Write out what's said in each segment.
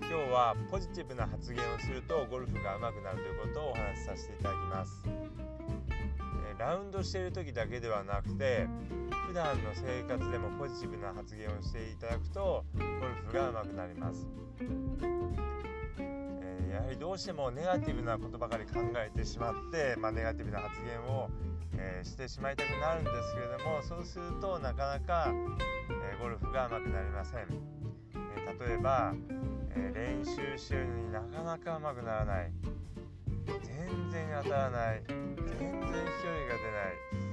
今日はポジティブな発言をするとゴルフが上手くなるということをお話しさせていただきます。ラウンドしている時だけではなくて普段の生活でもポジティブな発言をしていただくとゴルフが上手くなります、やはりどうしてもネガティブなことばかり考えてしまって、まあ、ネガティブな発言を、えー、してしまいたくなるんですけれどもそうするとなかなか、えー、ゴルフが上手くなりません、えー、例えば、え練習してるのになかなか上手くならない。全然当たらない。全然飛距離が出ない。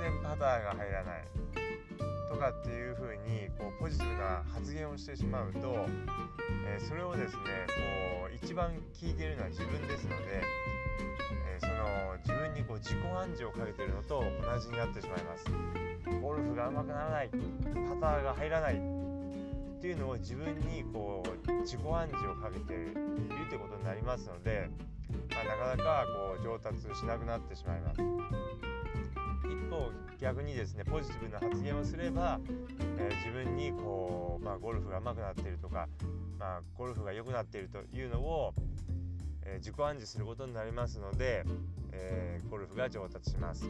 全然パターが入らない。とかっていう風にこうポジティブな発言をしてしまうと、えー、それをですねこう一番聞いてるのは自分ですので、えー、その自分にこう自己暗示をかけてるのと同じになってしまいます。ゴルフが上手くならない。パターが入らない。っていうのを自分にこう自己暗示をかけているということになりますのでまあ、なかなかこう上達しなくなってしまいます。一方逆にですねポジティブな発言をすれば、えー、自分にこう、まあ、ゴルフが上手くなっているとか、まあ、ゴルフが良くなっているというのを、えー、自己暗示することになりますので、えー、ゴルフが上達します。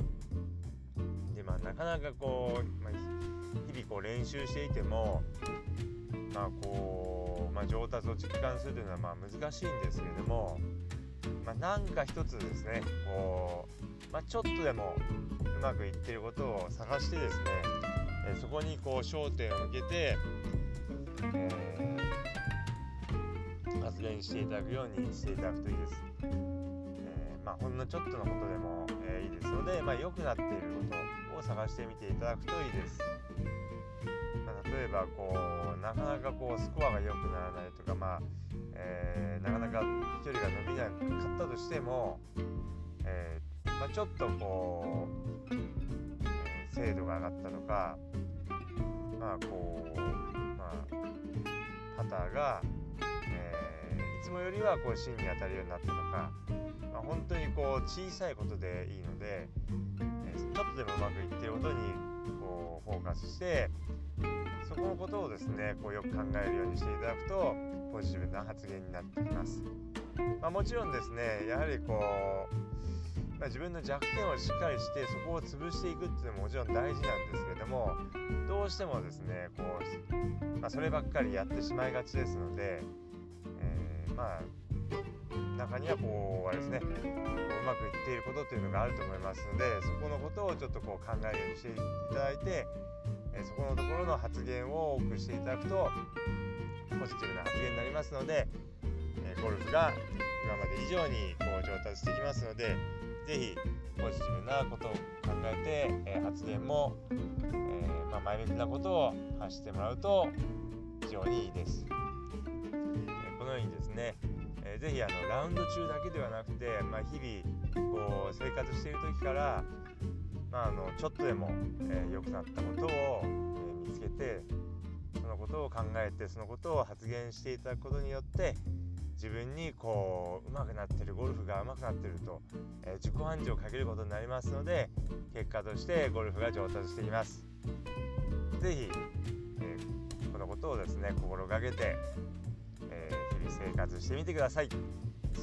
でまあなかなかこう、まあ、日々こう練習していてもまあこう、まあ、上達を実感するというのはまあ難しいんですけれどもまあ、なんか一つですねこう、まあ、ちょっとでもうまくいっていることを探してですね、え、そこにこう焦点を向けて、えー、発言していただくようにしていただくといいです。え、まあ、ほんのちょっとのことでも、えいいですので、まあ、良くなっていることを探してみていただくといいです。例えばこうなかなかこうスコアが良くならないとか、まあえー、なかなか飛距離が伸びなかったとしても、えー、まあ、ちょっとこう、え精度が上がったとかまあこう、まあ、パターが、えいつもよりはこう芯に当たるようになったとか、まあ、本当にこう小さいことでいいので、えちょっとでもうまくいってることにこうフォーカスしてそこのことをですねこうよく考えるようにしていただくとポジティブな発言になってきます、まあ、もちろんですねやはりこう、まあ、自分の弱点をしっかりしてそこを潰していくっていうのももちろん大事なんですけどもどうしてもですねこう、まあ、そればっかりやってしまいがちですので、えー、まあ中にはこうあれですねううまくいっていることというのがあると思いますのでそこのことをちょっとこう考えるようにしていただいてえそこのところの発言を多くしていただくとポジティブな発言になりますので、えゴルフが今まで以上にこう上達してきますので是非ポジティブなことを考えて、え発言も、えー、まあ、前向きなことを発してもらうと非常にいいです。えこのようにですね、えー、ぜひあのラウンド中だけではなくて、まあ、日々こう生活している時からまあ、あのちょっとでも良、えー、くなったことを、えー、見つけてそのことを考えてそのことを発言していただくことによって自分にこう上手くなってるゴルフが上手くなってると、えー、自己暗示をかけることになりますので結果としてゴルフが上達しています。是非、えー、このことをですね心がけて、えー、日々生活してみてください。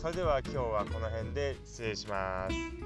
それでは今日はこの辺で失礼します。